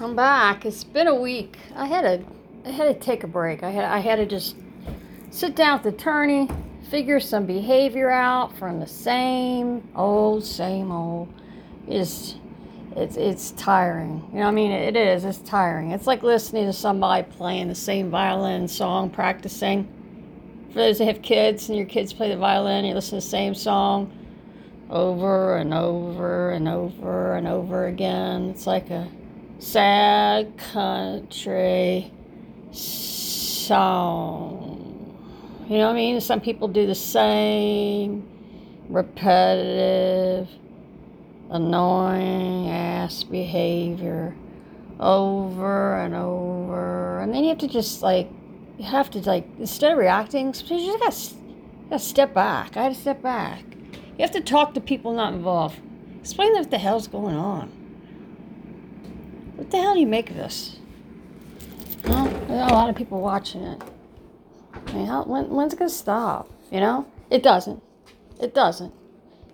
I'm back. It's been a week. I had to I had to take a break. I had I had to just sit down with the attorney, figure some behavior out from the same old, same old. It's it's it's tiring. You know, I mean, it is. It's tiring. It's like listening to somebody playing the same violin song, practicing. For those that have kids and your kids play the violin, you listen to the same song over and over and over and over again. It's like a sad country song. You know what I mean? Some people do the same repetitive, annoying ass behavior over and over. And then you have to just like, you have to like, instead of reacting, you just gotta, gotta step back. I had to step back. You have to talk to people not involved. Explain what the hell's going on. What the hell do you make of this? Well, a lot of people watching it. I mean, how, when, when's it going to stop? You know? It doesn't. It doesn't.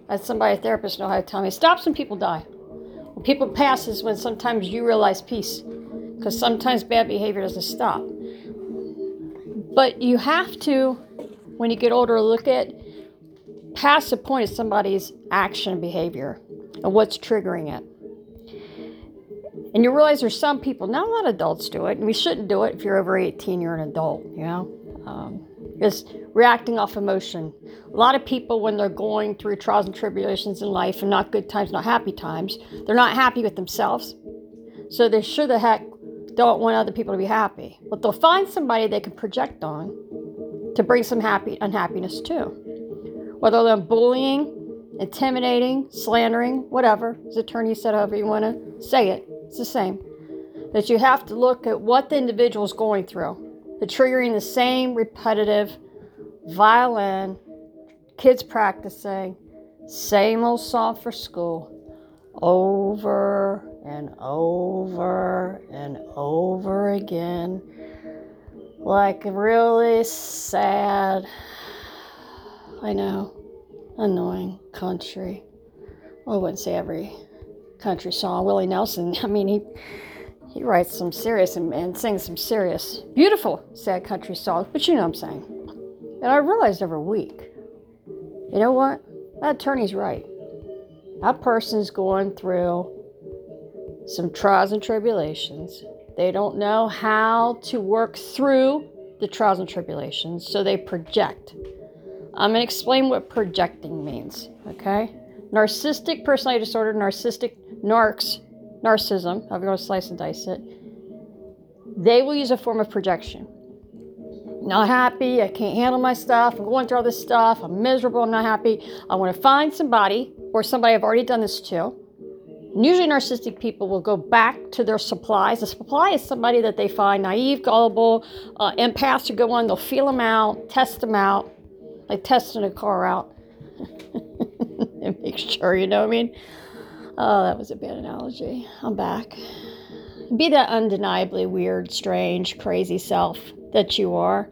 As somebody, a therapist, know how to tell me, stops when people die. When people pass is when sometimes you realize peace. Because sometimes bad behavior doesn't stop. But you have to, when you get older, look at past the point of somebody's action behavior and what's triggering it. And you realize there's some people, not a lot of adults do it, and we shouldn't do it if you're over 18, you're an adult, you know? Um, reacting off emotion. A lot of people, when they're going through trials and tribulations in life and not good times, not happy times, they're not happy with themselves. So they sure the heck don't want other people to be happy. But they'll find somebody they can project on to bring some happy unhappiness too. Whether they're bullying, intimidating, slandering, whatever, as attorney said, however you want to say it. It's the same. That you have to look at what the individual is going through. The triggering the same repetitive violin, kids practicing, same old song for school, over and over and over again. Like really sad, I know, annoying country. I wouldn't say every country song. Willie Nelson, I mean, he he writes some serious and, and sings some serious, beautiful, sad country songs, but you know what I'm saying. And I realized every week, you know what? That attorney's right. That person's going through some trials and tribulations. They don't know how to work through the trials and tribulations, so they project. I'm going to explain what projecting means, okay? Narcissistic personality disorder, narcissistic narcs, narcissism, I'm going to slice and dice it, they will use a form of projection. Not happy, I can't handle my stuff, I'm going through all this stuff, I'm miserable, I'm not happy. I want to find somebody or somebody I've already done this to. And usually, narcissistic people will go back to their supplies. A supply is somebody that they find naive, gullible, uh, empaths who go on, they'll feel them out, test them out, like testing a car out, and make sure, you know what I mean? Oh, that was a bad analogy. I'm back. Be that undeniably weird, strange, crazy self that you are.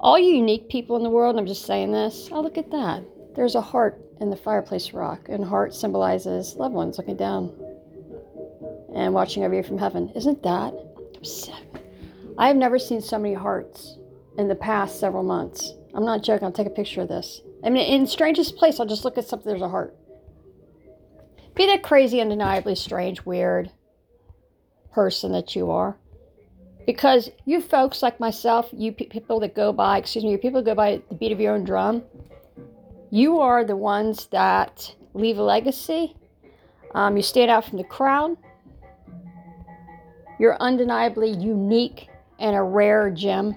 All you unique people in the world, I'm just saying this, oh, look at that. There's a heart in the fireplace rock, and heart symbolizes loved ones looking down and watching over you from heaven. Isn't that? I have never seen so many hearts in the past several months. I'm not joking. I'll take a picture of this. I mean, in strangest place, I'll just look at something. There's a heart. Be that crazy, undeniably strange, weird person that you are. Because you folks like myself, you people that go by, excuse me, you people that go by the beat of your own drum, you are the ones that leave a legacy. Um, you stand out from the crowd. You're undeniably unique and a rare gem.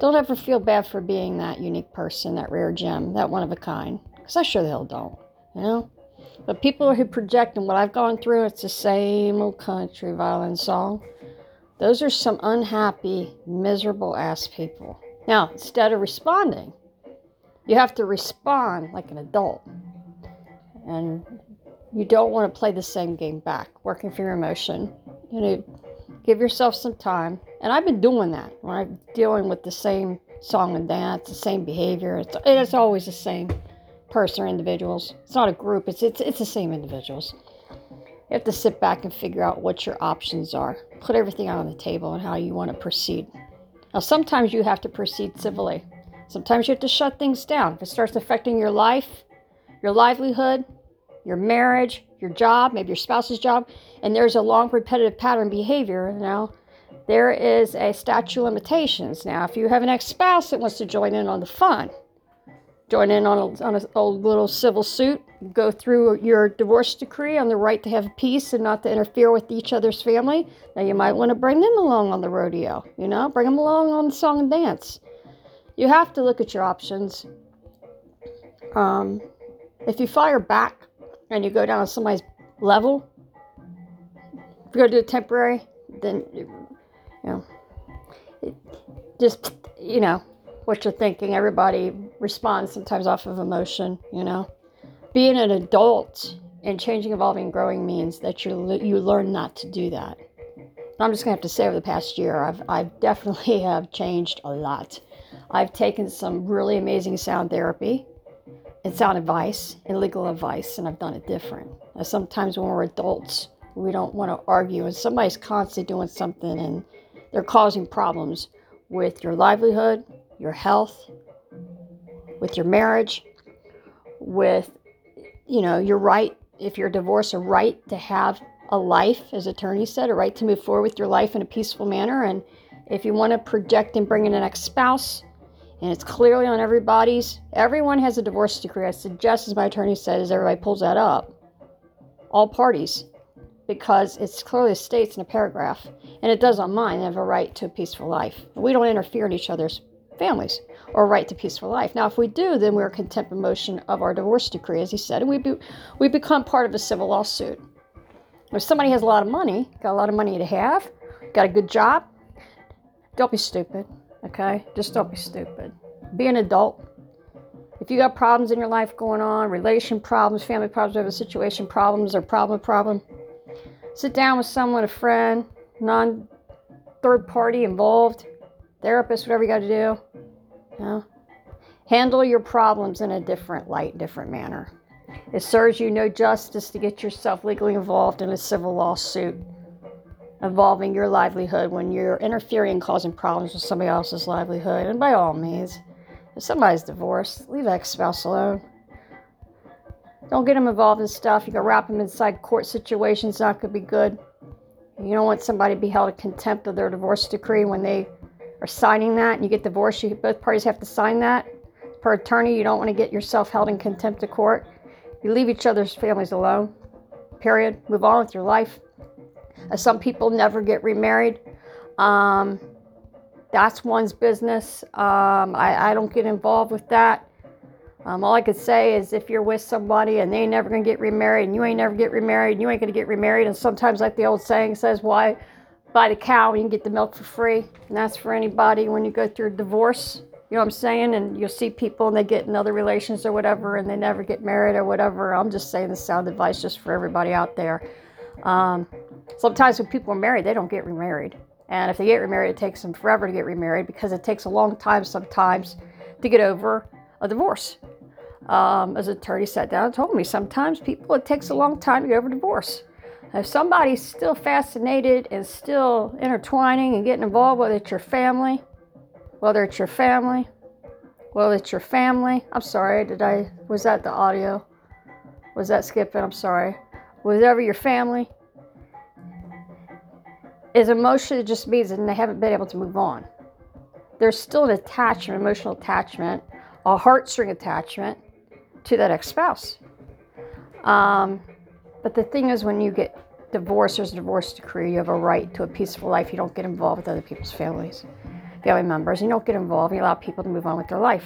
Don't ever feel bad for being that unique person, that rare gem, that one of a kind. Because I sure the hell don't, you know? But people who project and what I've gone through, it's the same old country violin song. Those are some unhappy, miserable ass people. Now, instead of responding, you have to respond like an adult. And you don't want to play the same game back, working for your emotion. You know, give yourself some time. And I've been doing that when I'm dealing with the same song and dance, the same behavior. It's, it's always the same person or individuals. It's not a group. It's it's it's the same individuals. You have to sit back and figure out what your options are. Put everything out on the table and how you want to proceed. Now, sometimes you have to proceed civilly. Sometimes you have to shut things down. If it starts affecting your life, your livelihood, your marriage, your job, maybe your spouse's job, and there's a long repetitive pattern behavior, you now there is a statute of limitations. Now, if you have an ex spouse that wants to join in on the fun, join in on a, on a, a little civil suit, go through your divorce decree on the right to have peace and not to interfere with each other's family. Now, you might want to bring them along on the rodeo, you know, bring them along on the song and dance. You have to look at your options. Um, if you fire back and you go down to somebody's level, if you go to a temporary, then, you know, just, you know, what you're thinking. Everybody responds sometimes off of emotion, you know. Being an adult and changing, evolving, growing means that you you learn not to do that. I'm just gonna have to say over the past year, I've I've definitely have changed a lot. I've taken some really amazing sound therapy and sound advice and legal advice, and I've done it different. sometimes when we're adults, we don't want to argue, and somebody's constantly doing something and they're causing problems with your livelihood, your health, with your marriage, with, you know, your right, if you're divorced, a right to have a life, as attorney said, a right to move forward with your life in a peaceful manner. And if you want to project and bring in an ex spouse, and it's clearly on everybody's, everyone has a divorce decree. I suggest, as my attorney said, as everybody pulls that up, all parties, because it's clearly states in a paragraph, and it does on mine, they have a right to a peaceful life. We don't interfere in each other's families or right to peaceful life. Now, if we do, then we're contempt of motion of our divorce decree, as he said, and we, be, we become part of a civil lawsuit. If somebody has a lot of money, got a lot of money to have, got a good job, don't be stupid, okay? Just don't be stupid. Be an adult. If you got problems in your life going on, relation problems, family problems, whatever situation problems or problem problem, sit down with someone, a friend, non third party involved, therapist, whatever you got to do. Know? Handle your problems in a different light, different manner. It serves you no justice to get yourself legally involved in a civil lawsuit involving your livelihood when you're interfering causing problems with somebody else's livelihood. And by all means, if somebody's divorced, leave ex spouse alone. Don't get them involved in stuff. You can wrap them inside court situations. Not going to be good. You don't want somebody to be held in contempt of their divorce decree when they signing that and you get divorced, you both parties have to sign that. Per attorney, you don't want to get yourself held in contempt of court. You leave each other's families alone. Period. Move on with your life. Uh, some people never get remarried. Um, that's one's business. Um, I, I, don't get involved with that. Um, all I could say is if you're with somebody and they ain't never gonna get remarried and you ain't never get remarried you ain't gonna get remarried, and sometimes, like the old saying says, why buy the cow you can get the milk for free. And that's for anybody when you go through a divorce. You know what I'm saying? And you'll see people and they get in other relations or whatever and they never get married or whatever. I'm just saying this sound advice just for everybody out there. Um, sometimes when people are married, they don't get remarried. And if they get remarried, it takes them forever to get remarried because it takes a long time sometimes to get over a divorce. Um, as an attorney sat down and told me, sometimes people, it takes a long time to get over divorce. If somebody's still fascinated and still intertwining and getting involved, whether it's your family, whether it's your family, whether it's your family, I'm sorry, did I, was that the audio? Was that skipping? I'm sorry. Whatever your family is emotion, it just means that they haven't been able to move on. There's still an attachment, emotional attachment, a heartstring attachment to that ex spouse. Um, but the thing is, when you get divorced, there's a divorce decree. You have a right to a peaceful life. You don't get involved with other people's families, family members. You don't get involved. You allow people to move on with their life.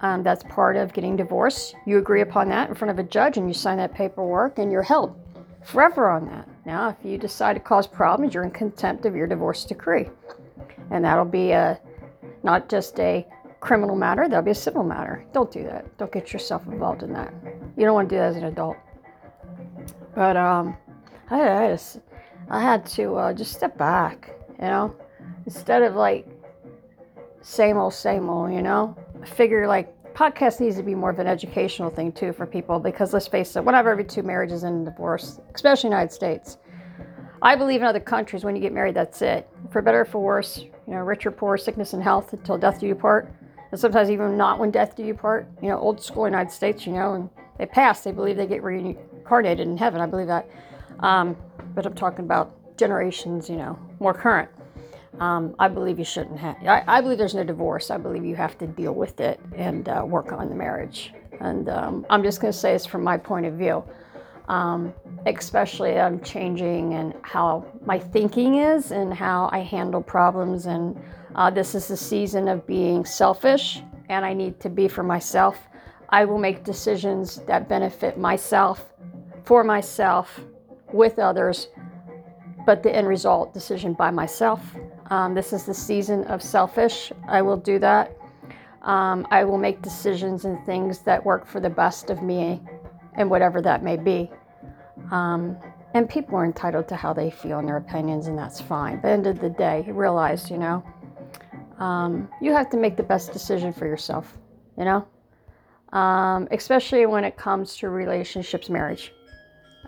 Um, that's part of getting divorced. You agree upon that in front of a judge and you sign that paperwork and you're held forever on that. Now, if you decide to cause problems, you're in contempt of your divorce decree. And that'll be a not just a criminal matter, that'll be a civil matter. Don't do that. Don't get yourself involved in that. You don't want to do that as an adult. But um, I, I, just, I had to uh, just step back, you know, instead of like same old, same old, you know. I figure like podcast needs to be more of an educational thing too for people because let's face it, one out of every two marriages end in divorce, especially in the United States. I believe in other countries when you get married, that's it. For better or for worse, you know, rich or poor, sickness and health until death do you part. And sometimes even not when death do you part. You know, old school United States, you know, and they pass, they believe they get reincarnated in heaven. I believe that. Um, but I'm talking about generations, you know, more current. Um, I believe you shouldn't have. I, I, believe there's no divorce. I believe you have to deal with it and uh, work on the marriage. And um, I'm just going to say it's from my point of view. Um, especially I'm changing and how my thinking is and how I handle problems. And uh, this is the season of being selfish, and I need to be for myself. I will make decisions that benefit myself, for myself, with others, but the end result decision by myself. Um, this is the season of selfish. I will do that. Um, I will make decisions and things that work for the best of me and whatever that may be. Um, and people are entitled to how they feel and their opinions, and that's fine. But end of the day, realize, you know, um, you have to make the best decision for yourself, you know, um, especially when it comes to relationships, marriage.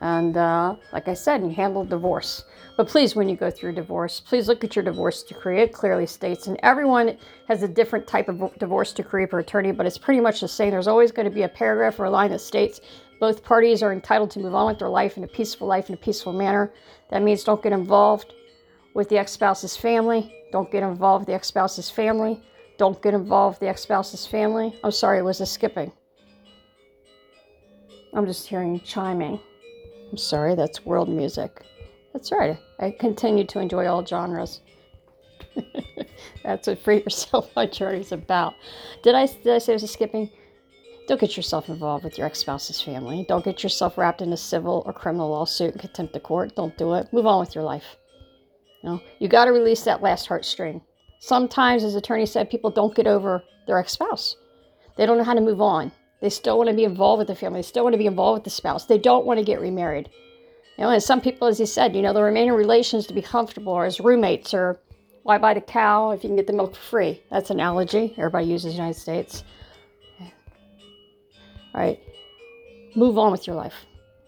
And uh, like I said, you handle divorce. But please, when you go through divorce, please look at your divorce decree. It clearly states, and everyone has a different type of divorce decree per attorney, but it's pretty much the same. There's always going to be a paragraph or a line that states both parties are entitled to move on with their life in a peaceful life in a peaceful manner. That means don't get involved with the ex spouse's family. Don't get involved with the ex spouse's family. Don't get involved with the ex spouse's family. I'm sorry, was a skipping. I'm just hearing chiming. I'm sorry, that's world music. That's right. I continue to enjoy all genres. that's what Free Yourself My Journey is about. Did I, did I say it was a skipping? Don't get yourself involved with your ex spouse's family. Don't get yourself wrapped in a civil or criminal lawsuit and contempt of court. Don't do it. Move on with your life. You know, you got to release that last heartstring. Sometimes, as attorney said, people don't get over their ex spouse. They don't know how to move on. They still want to be involved with the family. They still want to be involved with the spouse. They don't want to get remarried. You know, and some people, as you said, you know, the remaining relations to be comfortable or as roommates or why buy the cow if you can get the milk for free? That's an analogy everybody uses in the United States. All right. Move on with your life.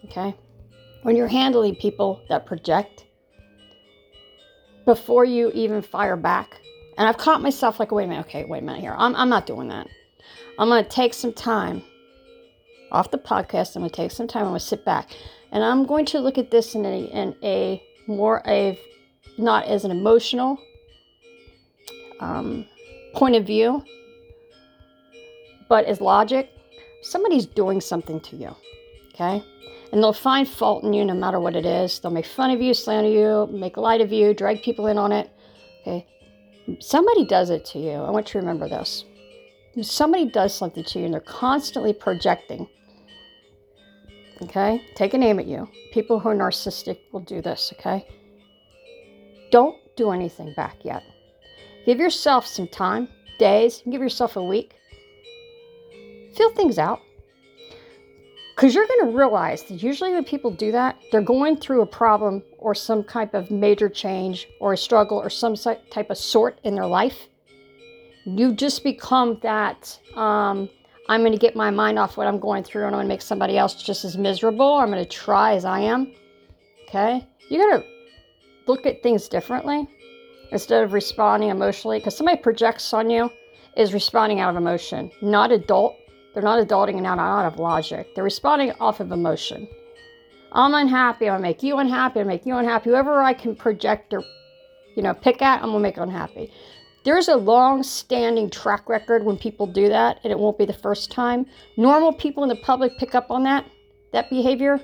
Okay. When you're handling people that project, before you even fire back, and I've caught myself like, wait a minute, okay, wait a minute here. I'm, I'm not doing that. I'm going to take some time off the podcast. I'm going to take some time. I'm going to sit back and I'm going to look at this in a, in a more of not as an emotional um, point of view, but as logic. Somebody's doing something to you, okay? And they'll find fault in you no matter what it is. They'll make fun of you, slander you, make light of you, drag people in on it, okay? Somebody does it to you. I want you to remember this somebody does something to you and they're constantly projecting, okay, take a name at you. People who are narcissistic will do this, okay? Don't do anything back yet. Give yourself some time, days, give yourself a week. Feel things out. Because you're going to realize that usually when people do that, they're going through a problem or some type of major change or a struggle or some type of sort in their life you just become that um, i'm going to get my mind off what i'm going through and i'm going to make somebody else just as miserable i'm going to try as i am okay? You got to look at things differently instead of responding emotionally because somebody projects on you is responding out of emotion not adult. They're not adulting and out, of logic. They're responding off of emotion. I'm unhappy i'm going to make you unhappy i'm gonna make you unhappy. Whoever i can project or you know pick at i'm going to make unhappy there's a long standing track record when people do that, and it won't be the first time. Normal people in the public pick up on that, that behavior.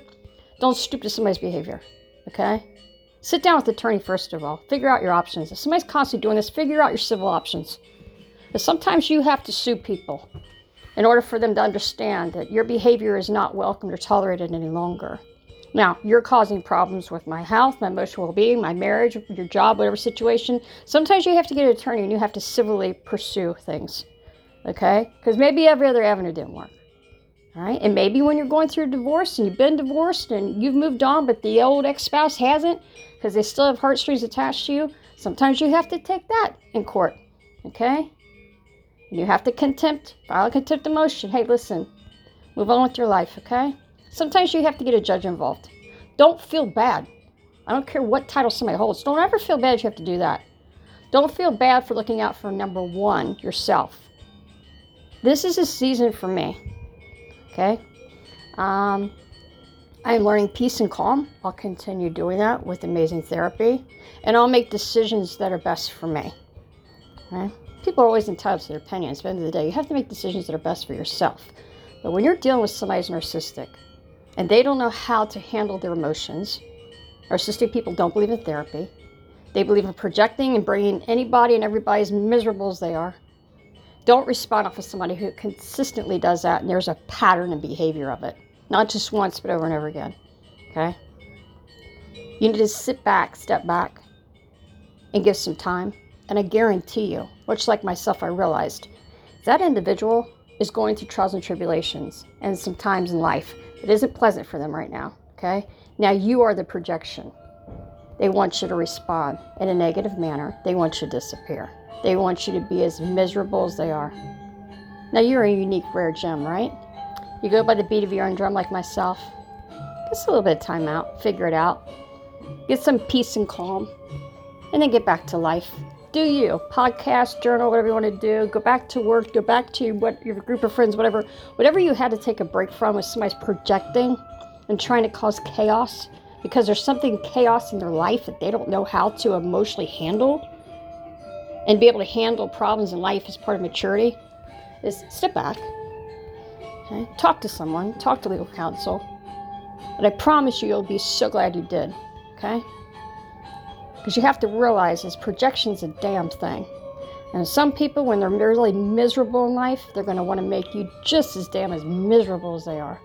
Don't stoop to somebody's behavior, okay? Sit down with the attorney first of all. Figure out your options. If somebody's constantly doing this, figure out your civil options. But sometimes you have to sue people in order for them to understand that your behavior is not welcomed or tolerated any longer. Now, you're causing problems with my health, my emotional well being, my marriage, your job, whatever situation. Sometimes you have to get an attorney and you have to civilly pursue things. Okay? Because maybe every other avenue didn't work. All right? And maybe when you're going through a divorce and you've been divorced and you've moved on, but the old ex spouse hasn't because they still have heartstrings attached to you, sometimes you have to take that in court. Okay? You have to contempt, file a contempt emotion. Hey, listen, move on with your life, okay? Sometimes you have to get a judge involved. Don't feel bad. I don't care what title somebody holds. Don't ever feel bad you have to do that. Don't feel bad for looking out for number one, yourself. This is a season for me. Okay? Um, I'm learning peace and calm. I'll continue doing that with amazing therapy. And I'll make decisions that are best for me. Okay? People are always entitled to their opinions. At the end of the day, you have to make decisions that are best for yourself. But when you're dealing with somebody who's narcissistic and they don't know how to handle their emotions, narcissistic people don't believe in therapy. They believe in projecting and bringing anybody and everybody as miserable as they are. Don't respond off of somebody who consistently does that and there's a pattern and behavior of it. Not just once, but over and over again. Okay? You need to sit back, step back, and give some time. And I guarantee you, much like myself, I realized that individual is going through trials and tribulations and some times in life that isn't pleasant for them right now. Okay? Now you are the projection. They want you to respond in a negative manner. They want you to disappear. They want you to be as miserable as they are. Now you're a unique, rare gem, right? You go by the beat of your own drum like myself. Just a little bit of time out, figure it out, get some peace and calm, and then get back to life. Do you podcast, journal, whatever you want to do? Go back to work. Go back to what your group of friends, whatever, whatever you had to take a break from. If somebody's projecting and trying to cause chaos because there's something chaos in their life that they don't know how to emotionally handle, and be able to handle problems in life as part of maturity, is step back Okay? Talk to someone, talk to legal counsel. But I promise you, you'll be so glad you did. Okay? Because you have to realize this projection's a damn thing. And some people, when they're really miserable in life, they're going to want to make you just as damn as miserable as they are.